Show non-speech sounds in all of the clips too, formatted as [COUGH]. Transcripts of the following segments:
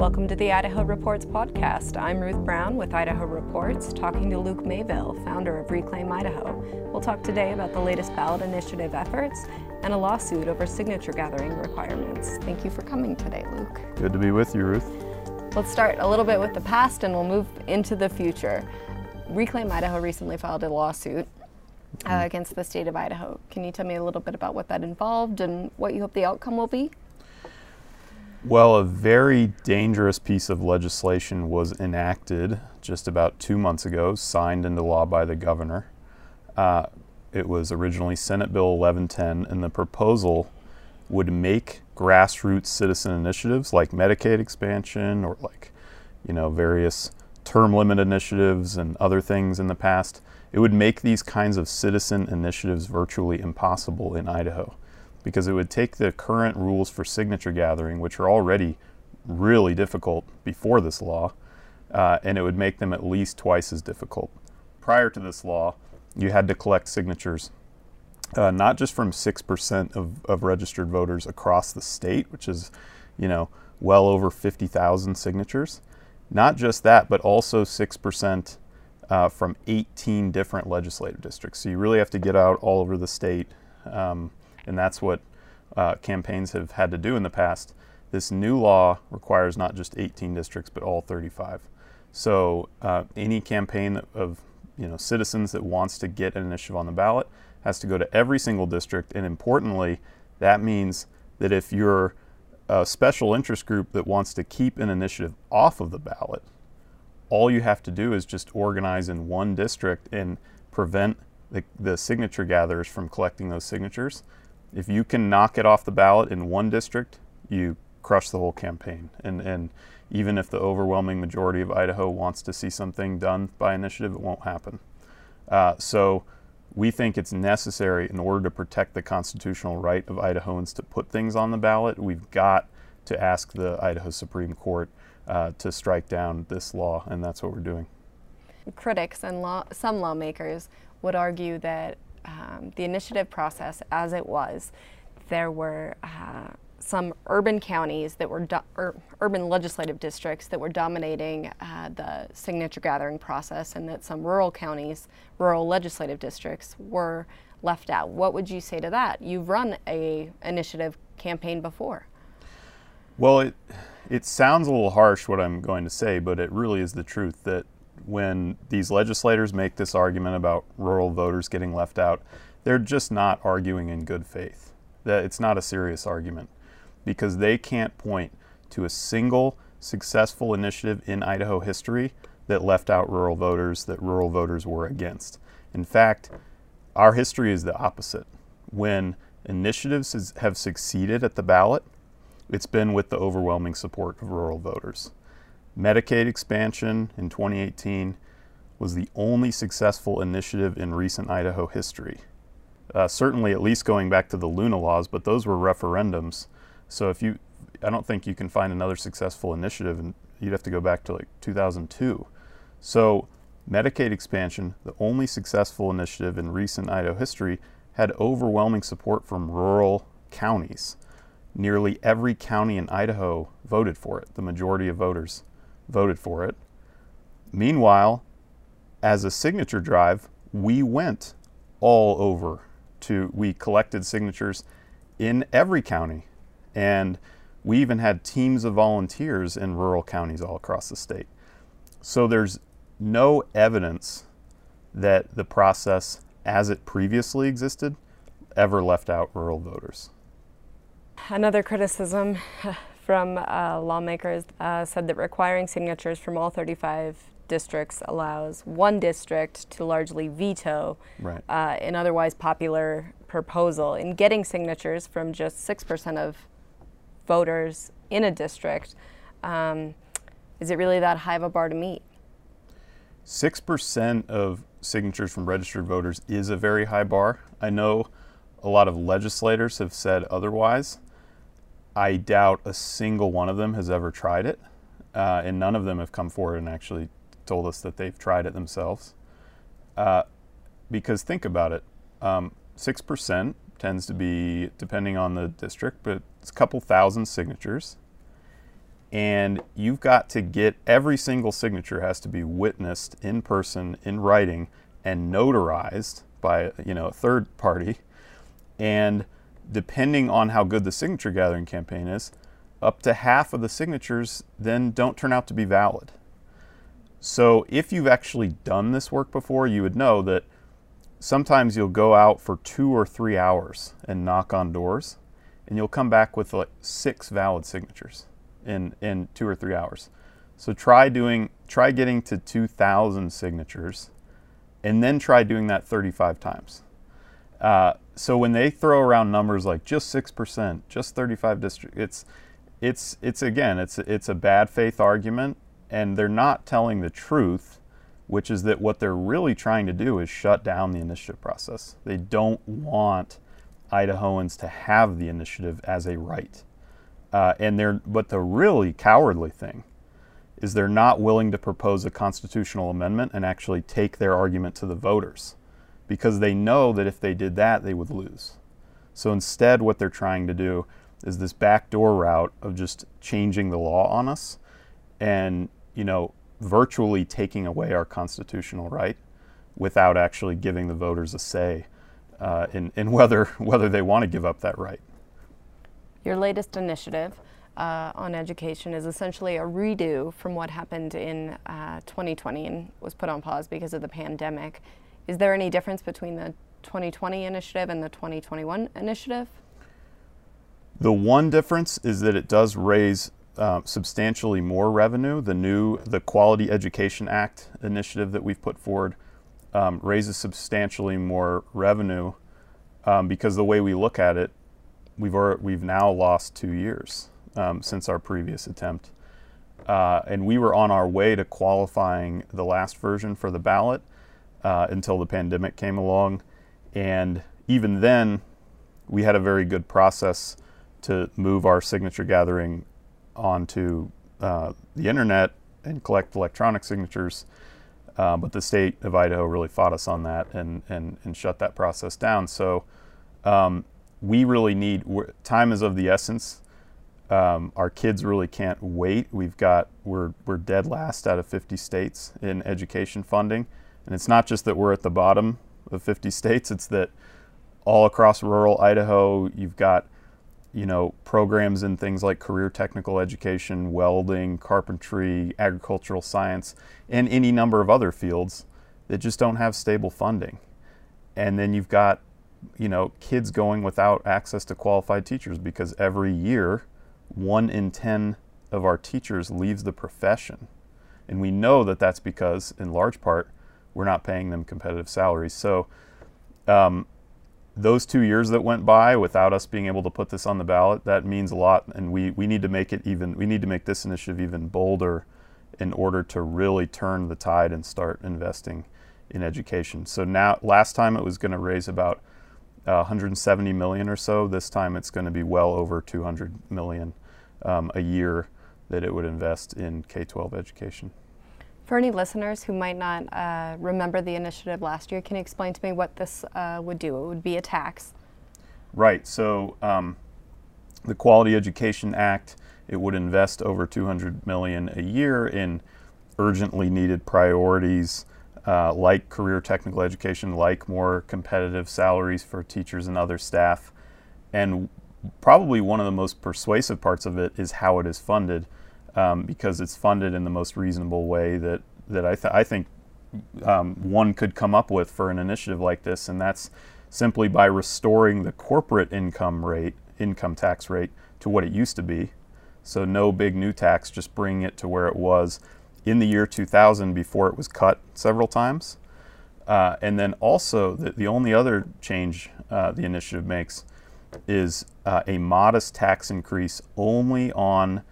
Welcome to the Idaho Reports podcast. I'm Ruth Brown with Idaho Reports, talking to Luke Mayville, founder of Reclaim Idaho. We'll talk today about the latest ballot initiative efforts and a lawsuit over signature gathering requirements. Thank you for coming today, Luke. Good to be with you, Ruth. Let's start a little bit with the past and we'll move into the future. Reclaim Idaho recently filed a lawsuit uh, mm-hmm. against the state of Idaho. Can you tell me a little bit about what that involved and what you hope the outcome will be? Well, a very dangerous piece of legislation was enacted just about two months ago, signed into law by the governor. Uh, it was originally Senate Bill 1110, and the proposal would make grassroots citizen initiatives like Medicaid expansion or like, you know, various term limit initiatives and other things in the past. It would make these kinds of citizen initiatives virtually impossible in Idaho because it would take the current rules for signature gathering, which are already really difficult before this law, uh, and it would make them at least twice as difficult. Prior to this law, you had to collect signatures uh, not just from 6% of, of registered voters across the state, which is, you know, well over 50,000 signatures. Not just that, but also 6% uh, from 18 different legislative districts. So you really have to get out all over the state um, and that's what uh, campaigns have had to do in the past. This new law requires not just 18 districts, but all 35. So uh, any campaign of you know citizens that wants to get an initiative on the ballot has to go to every single district, and importantly, that means that if you're a special interest group that wants to keep an initiative off of the ballot, all you have to do is just organize in one district and prevent the, the signature gatherers from collecting those signatures if you can knock it off the ballot in one district, you crush the whole campaign. And, and even if the overwhelming majority of Idaho wants to see something done by initiative, it won't happen. Uh, so we think it's necessary in order to protect the constitutional right of Idahoans to put things on the ballot. We've got to ask the Idaho Supreme Court uh, to strike down this law, and that's what we're doing. Critics and law, some lawmakers would argue that um, the initiative process as it was, there were uh, some urban counties that were ur urban legislative districts that were dominating uh, the signature gathering process, and that some rural counties, rural legislative districts, were left out. What would you say to that? You've run a initiative campaign before. Well, it it sounds a little harsh what I'm going to say, but it really is the truth that when these legislators make this argument about rural voters getting left out, they're just not arguing in good faith. That it's not a serious argument because they can't point to a single successful initiative in Idaho history that left out rural voters that rural voters were against. In fact, our history is the opposite. When initiatives have succeeded at the ballot, it's been with the overwhelming support of rural voters. Medicaid expansion in 2018 was the only successful initiative in recent Idaho history. Uh, certainly, at least going back to the Luna laws, but those were referendums. So if you, I don't think you can find another successful initiative, and you'd have to go back to like 2002. So Medicaid expansion, the only successful initiative in recent Idaho history, had overwhelming support from rural counties. Nearly every county in Idaho voted for it, the majority of voters voted for it. Meanwhile, as a signature drive, we went all over to, we collected signatures in every county. And we even had teams of volunteers in rural counties all across the state. So there's no evidence that the process as it previously existed ever left out rural voters. Another criticism [LAUGHS] from uh, lawmakers uh, said that requiring signatures from all 35 districts allows one district to largely veto right. uh, an otherwise popular proposal. In getting signatures from just 6% of voters in a district, um, is it really that high of a bar to meet? 6% of signatures from registered voters is a very high bar. I know a lot of legislators have said otherwise. I doubt a single one of them has ever tried it, uh, and none of them have come forward and actually told us that they've tried it themselves. Uh, because think about it, um, 6% tends to be, depending on the district, but it's a couple thousand signatures. and you've got to get every single signature has to be witnessed in person in writing and notarized by you know a third party and depending on how good the signature gathering campaign is up to half of the signatures then don't turn out to be valid so if you've actually done this work before you would know that sometimes you'll go out for two or three hours and knock on doors and you'll come back with like six valid signatures in, in two or three hours. So try doing, try getting to 2,000 signatures, and then try doing that 35 times. Uh, so when they throw around numbers like just six percent, just 35 districts, it's, it's, it's again, it's, it's a bad faith argument, and they're not telling the truth, which is that what they're really trying to do is shut down the initiative process. They don't want Idahoans to have the initiative as a right. Uh, and they're, but the really cowardly thing is they're not willing to propose a constitutional amendment and actually take their argument to the voters because they know that if they did that, they would lose. So instead, what they're trying to do is this backdoor route of just changing the law on us and, you know, virtually taking away our constitutional right without actually giving the voters a say uh, in, in [LAUGHS] whether, whether they want to give up that right. Your latest initiative uh, on education is essentially a redo from what happened in uh, 2020 and was put on pause because of the pandemic. Is there any difference between the 2020 initiative and the 2021 initiative? The one difference is that it does raise uh, substantially more revenue. The new, the Quality Education Act initiative that we've put forward um, raises substantially more revenue um, because the way we look at it, we've already, we've now lost two years um, since our previous attempt, uh, and we were on our way to qualifying the last version for the ballot uh, until the pandemic came along, and even then, we had a very good process to move our signature gathering onto uh, the internet and collect electronic signatures. Uh, but the state of Idaho really fought us on that and, and, and shut that process down. So um, we really need time is of the essence. Um, our kids really can't wait. We've got we're we're dead last out of 50 states in education funding, and it's not just that we're at the bottom of 50 states. It's that all across rural Idaho, you've got you know programs in things like career technical education, welding, carpentry, agricultural science, and any number of other fields that just don't have stable funding. And then you've got you know, kids going without access to qualified teachers because every year, one in 10 of our teachers leaves the profession. And we know that that's because, in large part, we're not paying them competitive salaries. So, um, those two years that went by without us being able to put this on the ballot, that means a lot. And we, we need to make it even, we need to make this initiative even bolder in order to really turn the tide and start investing in education. So now, last time it was going to raise about uh, 170 million or so. This time it's going to be well over 200 million um, a year that it would invest in K-12 education. For any listeners who might not uh, remember the initiative last year, can you explain to me what this uh, would do? It would be a tax. Right. So um, the Quality Education Act, it would invest over 200 million a year in urgently needed priorities uh, like career technical education, like more competitive salaries for teachers and other staff. And probably one of the most persuasive parts of it is how it is funded, um, because it's funded in the most reasonable way that, that I, th- I think um, one could come up with for an initiative like this, and that's simply by restoring the corporate income rate, income tax rate, to what it used to be. So no big new tax, just bring it to where it was in the year 2000 before it was cut several times. Uh, and then also, the, the only other change uh, the initiative makes is uh, a modest tax increase only on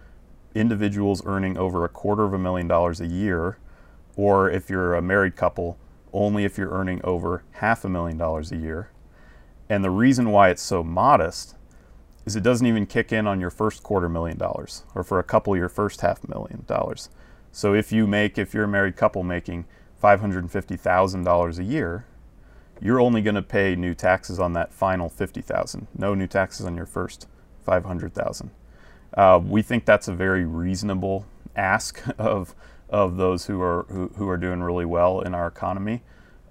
individuals earning over a quarter of a million dollars a year, or if you're a married couple, only if you're earning over half a million dollars a year. And the reason why it's so modest is it doesn't even kick in on your first quarter million dollars or for a couple your first half million dollars. So if you make, if you're a married couple making $550,000 a year, you're only going to pay new taxes on that final 50,000. No new taxes on your first 500,000. Uh, we think that's a very reasonable ask [LAUGHS] of of those who are who, who are doing really well in our economy.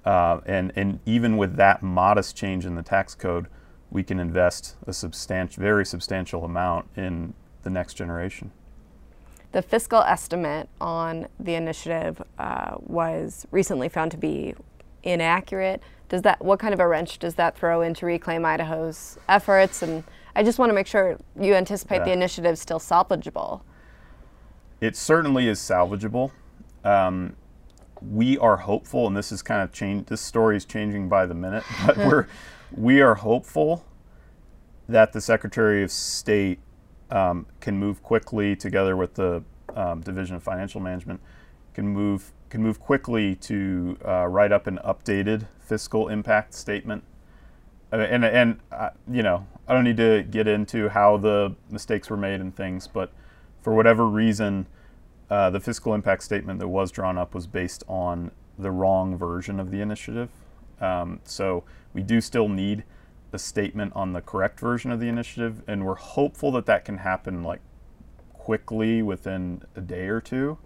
Uh, and and even with that modest change in the tax code, we can invest a substantial, very substantial amount in the next generation. The fiscal estimate on the initiative uh, was recently found to be inaccurate. Does that what kind of a wrench does that throw into Reclaim Idaho's efforts? And I just want to make sure you anticipate Yeah. the initiative is still salvageable. It certainly is salvageable. Um, we are hopeful, and this is kind of change. This story is changing by the minute, [LAUGHS] but we're we are hopeful that the Secretary of State um, can move quickly, together with the um, Division of Financial Management, can move can move quickly to uh, write up an updated fiscal impact statement. Uh, and and uh, you know, I don't need to get into how the mistakes were made and things, but for whatever reason, uh, the fiscal impact statement that was drawn up was based on the wrong version of the initiative. Um, so we do still need a statement on the correct version of the initiative, and we're hopeful that that can happen like quickly within a day or two.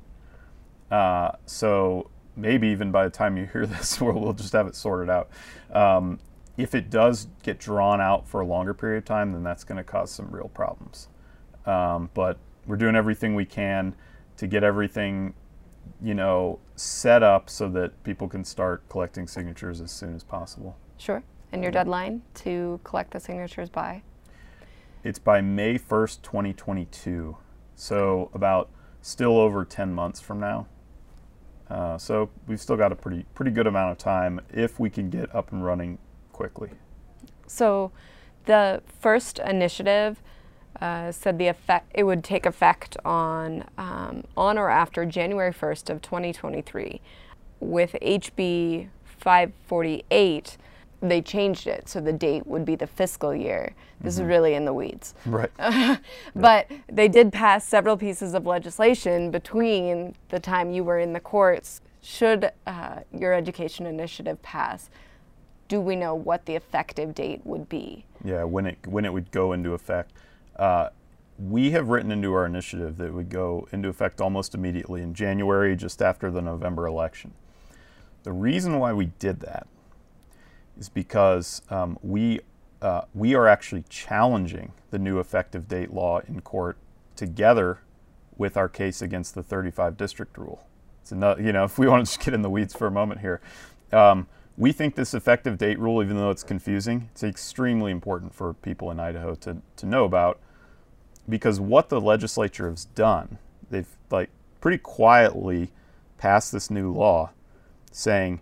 Uh, so maybe even by the time you hear [LAUGHS] this, we'll, we'll just have it sorted out. Um, if it does get drawn out for a longer period of time, then that's going to cause some real problems. Um, but we're doing everything we can to get everything, you know, set up so that people can start collecting signatures as soon as possible. Sure. And your deadline to collect the signatures by? It's by May 1st, 2022. So about still over 10 months from now. Uh, so we've still got a pretty pretty good amount of time if we can get up and running quickly. So, the first initiative uh, said the effect it would take effect on um, on or after January 1st of 2023. With HB 548, they changed it so the date would be the fiscal year. This is really in the weeds. Right. [LAUGHS] But they did pass several pieces of legislation between the time you were in the courts. Should uh, your education initiative pass, do we know what the effective date would be? Yeah, when it when it would go into effect. Uh, we have written into our initiative that would go into effect almost immediately in January, just after the November election. The reason why we did that is because um, we uh, we are actually challenging the new effective date law in court together with our case against the 35 district rule. Another, you know, [LAUGHS] if we want to just get in the weeds for a moment here, um, we think this effective date rule, even though it's confusing, it's extremely important for people in Idaho to, to know about because what the legislature has done, they've like pretty quietly passed this new law saying,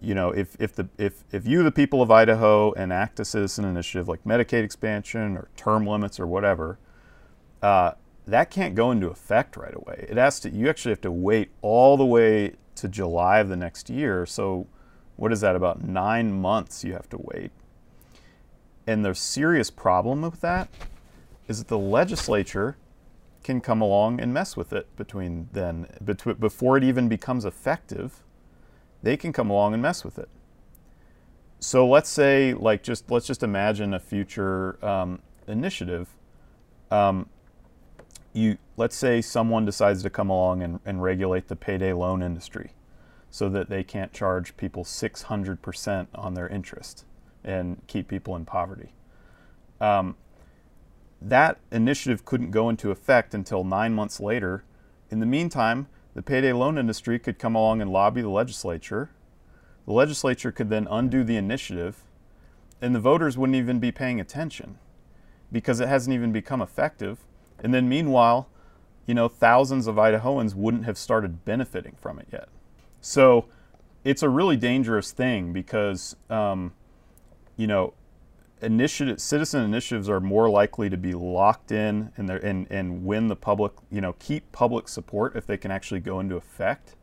you know, if, if the if, if you, the people of Idaho, enact a citizen initiative like Medicaid expansion or term limits or whatever, uh, that can't go into effect right away. It has to. You actually have to wait all the way to July of the next year. So, what is that? About nine months you have to wait. And the serious problem with that is that the legislature can come along and mess with it between then, betw- before it even becomes effective. They can come along and mess with it. So let's say, like, just let's just imagine a future um, initiative. Um, you let's say someone decides to come along and, and regulate the payday loan industry, so that they can't charge people 600% on their interest and keep people in poverty. Um, that initiative couldn't go into effect until nine months later. In the meantime, the payday loan industry could come along and lobby the legislature. The legislature could then undo the initiative, and the voters wouldn't even be paying attention because it hasn't even become effective. And then, meanwhile, you know, thousands of Idahoans wouldn't have started benefiting from it yet. So it's a really dangerous thing because, um, you know, initiative, citizen initiatives are more likely to be locked in and, and, and win the public, you know, keep public support if they can actually go into effect.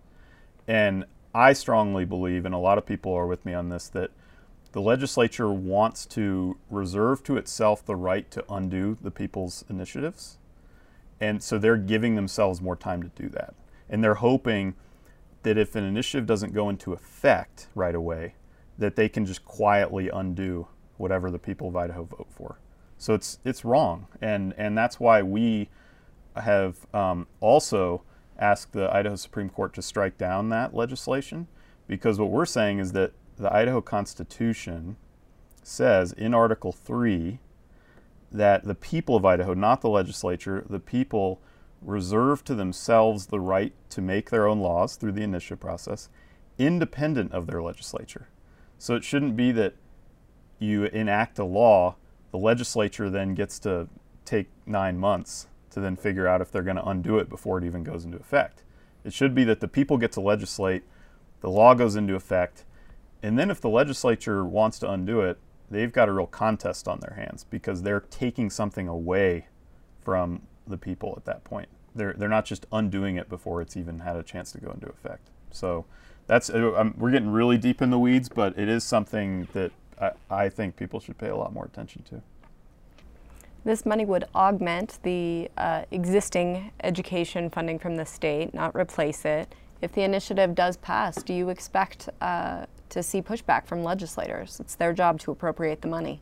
And I strongly believe, and a lot of people are with me on this, that the legislature wants to reserve to itself the right to undo the people's initiatives. And so they're giving themselves more time to do that. And they're hoping that if an initiative doesn't go into effect right away, that they can just quietly undo whatever the people of Idaho vote for. So it's it's wrong, and and that's why we have um, also asked the Idaho Supreme Court to strike down that legislation, because what we're saying is that the Idaho Constitution says in Article Three that the people of Idaho, not the legislature, the people reserve to themselves the right to make their own laws through the initiative process, independent of their legislature. So it shouldn't be that you enact a law, the legislature then gets to take nine months to then figure out if they're going to undo it before it even goes into effect. It should be that the people get to legislate, the law goes into effect, and then if the legislature wants to undo it, they've got a real contest on their hands because they're taking something away from the people at that point. They're, they're not just undoing it before it's even had a chance to go into effect. So that's uh, we're getting really deep in the weeds, but it is something that I, I think people should pay a lot more attention to. This money would augment the uh, existing education funding from the state, not replace it. If the initiative does pass, do you expect uh, to see pushback from legislators? It's their job to appropriate the money.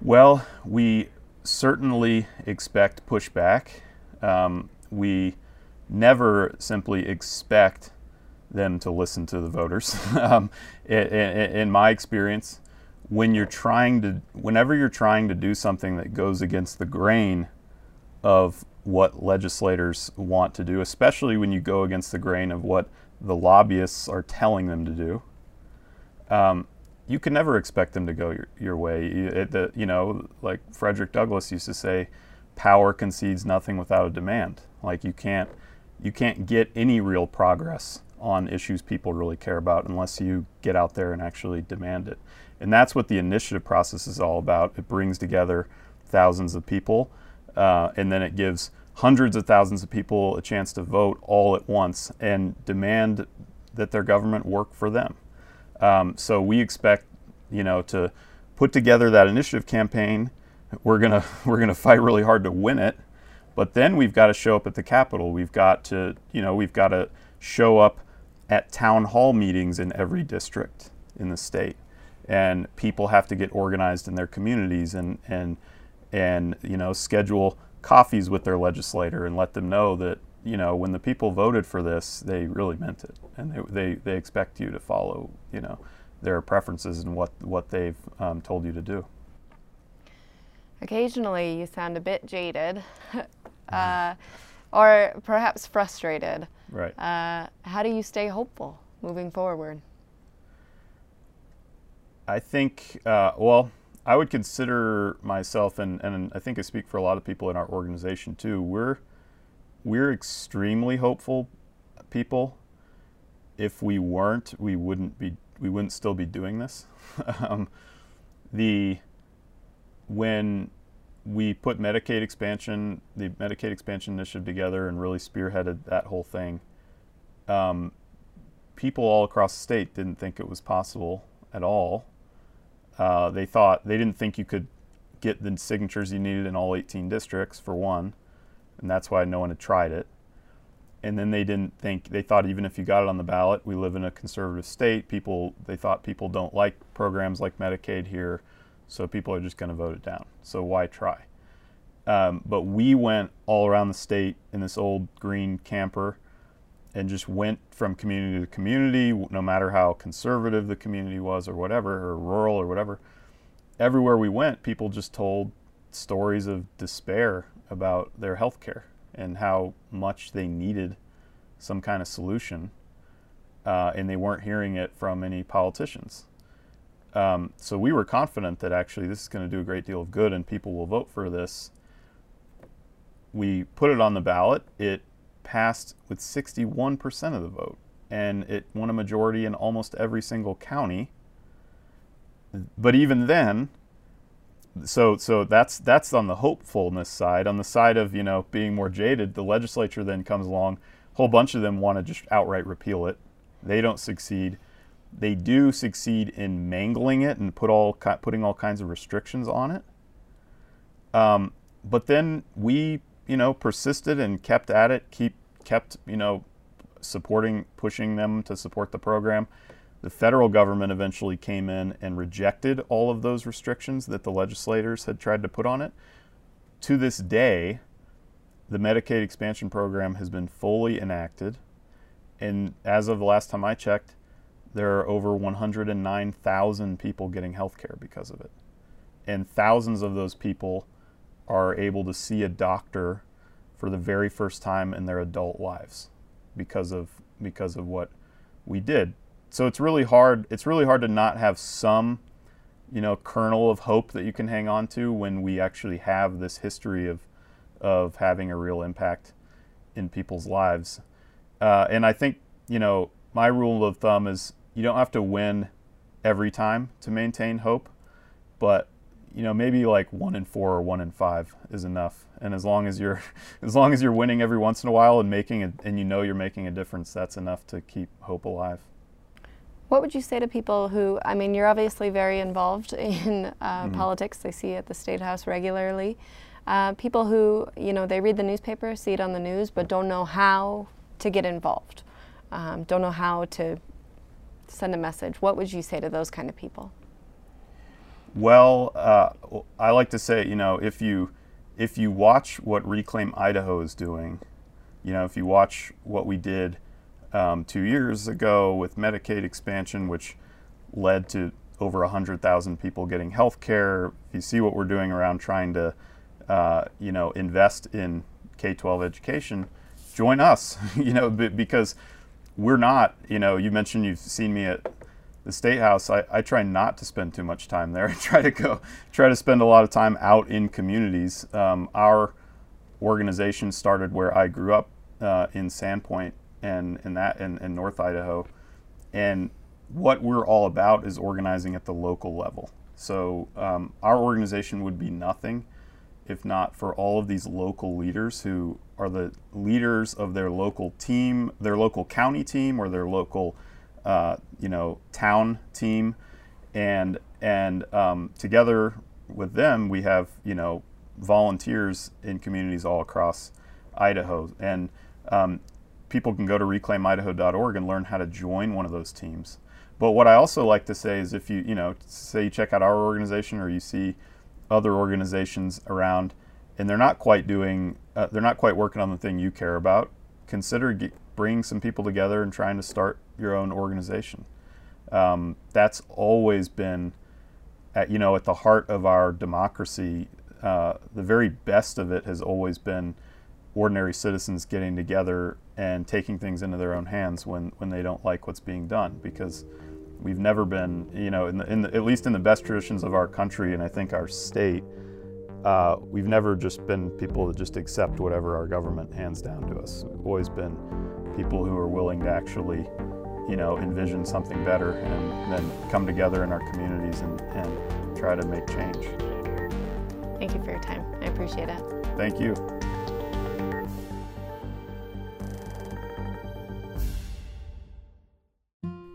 Well, we certainly expect pushback. Um, we never simply expect them to listen to the voters. [LAUGHS] um, in, in, my experience, when you're trying to, whenever you're trying to do something that goes against the grain of what legislators want to do, especially when you go against the grain of what the lobbyists are telling them to do, um, you can never expect them to go your, your way. It, the, you know, like Frederick Douglass used to say, power concedes nothing without a demand. Like you can't, you can't get any real progress on issues people really care about unless you get out there and actually demand it. And that's what the initiative process is all about. It brings together thousands of people, uh, and then it gives hundreds of thousands of people a chance to vote all at once and demand that their government work for them. Um, so we expect, you know, to put together that initiative campaign. We're gonna [LAUGHS] we're gonna fight really hard to win it, but then we've got to show up at the Capitol. We've got to, you know, we've got to show up at town hall meetings in every district in the state, and people have to get organized in their communities and and and you know schedule coffees with their legislator and let them know that you know, when the people voted for this, they really meant it, and they, they, they expect you to follow, you know, their preferences and what what they've um, told you to do. Occasionally, you sound a bit jaded, [LAUGHS] uh, or perhaps frustrated. Right. Uh, how do you stay hopeful moving forward? I think, uh, well, I would consider myself, and, and I think I speak for a lot of people in our organization too. We're we're extremely hopeful people. If we weren't, we wouldn't be we wouldn't still be doing this. [LAUGHS] um, the when we put Medicaid expansion, the Medicaid expansion initiative together, and really spearheaded that whole thing. Um, people all across the state didn't think it was possible at all. Uh, they thought they didn't think you could get the signatures you needed in all 18 districts for one and that's why no one had tried it. And then they didn't think they thought even if you got it on the ballot, we live in a conservative state. People they thought people don't like programs like Medicaid here, so people are just going to vote it down. So why try? Um, but we went all around the state in this old green camper and just went from community to community, no matter how conservative the community was or whatever, or rural or whatever. Everywhere we went, people just told stories of despair about their health care and how much they needed some kind of solution, uh, and they weren't hearing it from any politicians. Um, so we were confident that actually this is going to do a great deal of good and people will vote for this. We put it on the ballot. It passed with 61% of the vote, and it won a majority in almost every single county. But even then, so so that's that's on the hopefulness side. On the side of you know being more jaded, the legislature then comes along. A whole bunch of them want to just outright repeal it. They don't succeed. They do succeed in mangling it and put all putting all kinds of restrictions on it. Um, but then we you know persisted and kept at it. Keep kept you know supporting pushing them to support the program. The federal government eventually came in and rejected all of those restrictions that the legislators had tried to put on it. To this day, the Medicaid expansion program has been fully enacted. And as of the last time I checked, there are over 109,000 people getting health care because of it. And thousands of those people are able to see a doctor for the very first time in their adult lives because of because of what we did. So it's really hard it's really hard to not have some you know kernel of hope that you can hang on to when we actually have this history of of having a real impact in people's lives. Uh, and I think you know my rule of thumb is you don't have to win every time to maintain hope, but you know maybe like one in four or one in five is enough. And as long as you're [LAUGHS] as long as you're winning every once in a while and making and you know you're making a difference, that's enough to keep hope alive. What would you say to people who, I mean, you're obviously very involved [LAUGHS] in uh, mm-hmm. politics. They see at the State House regularly. Uh, people who, you know, they read the newspaper, see it on the news, but don't know how to get involved, um, don't know how to send a message. What would you say to those kind of people? Well, uh, I like to say, you know, if you if you watch what Reclaim Idaho is doing, you know, if you watch what we did um, two years ago with Medicaid expansion, which led to over 100,000 people getting health care, if you see what we're doing around trying to, uh, you know, invest in K-12 education, join us, [LAUGHS] you know, because we're not, you know, you mentioned you've seen me at the state house. I, I try not to spend too much time there. [LAUGHS] I try to go, try to spend a lot of time out in communities. Um, our organization started where I grew up uh, in Sandpoint and in that in, in North Idaho, and what we're all about is organizing at the local level. So um, our organization would be nothing if not for all of these local leaders who are the leaders of their local team, their local county team, or their local, uh, you know, town team, and and um, together with them, we have you know volunteers in communities all across Idaho, and um, people can go to reclaimidaho.org and learn how to join one of those teams. But what I also like to say is, if you you know, say you check out our organization or you see other organizations around, and they're not quite doing, uh, they're not quite working on the thing you care about, consider get, bringing some people together and trying to start your own organization. Um, that's always been, at, you know, at the heart of our democracy. Uh, the very best of it has always been ordinary citizens getting together and taking things into their own hands when, when they don't like what's being done because We've never been, you know, in, the, in the, at least in the best traditions of our country and I think our state, uh, we've never just been people that just accept whatever our government hands down to us. We've always been people who are willing to actually, you know, envision something better and then come together in our communities and, and try to make change. Thank you for your time. I appreciate it. Thank you.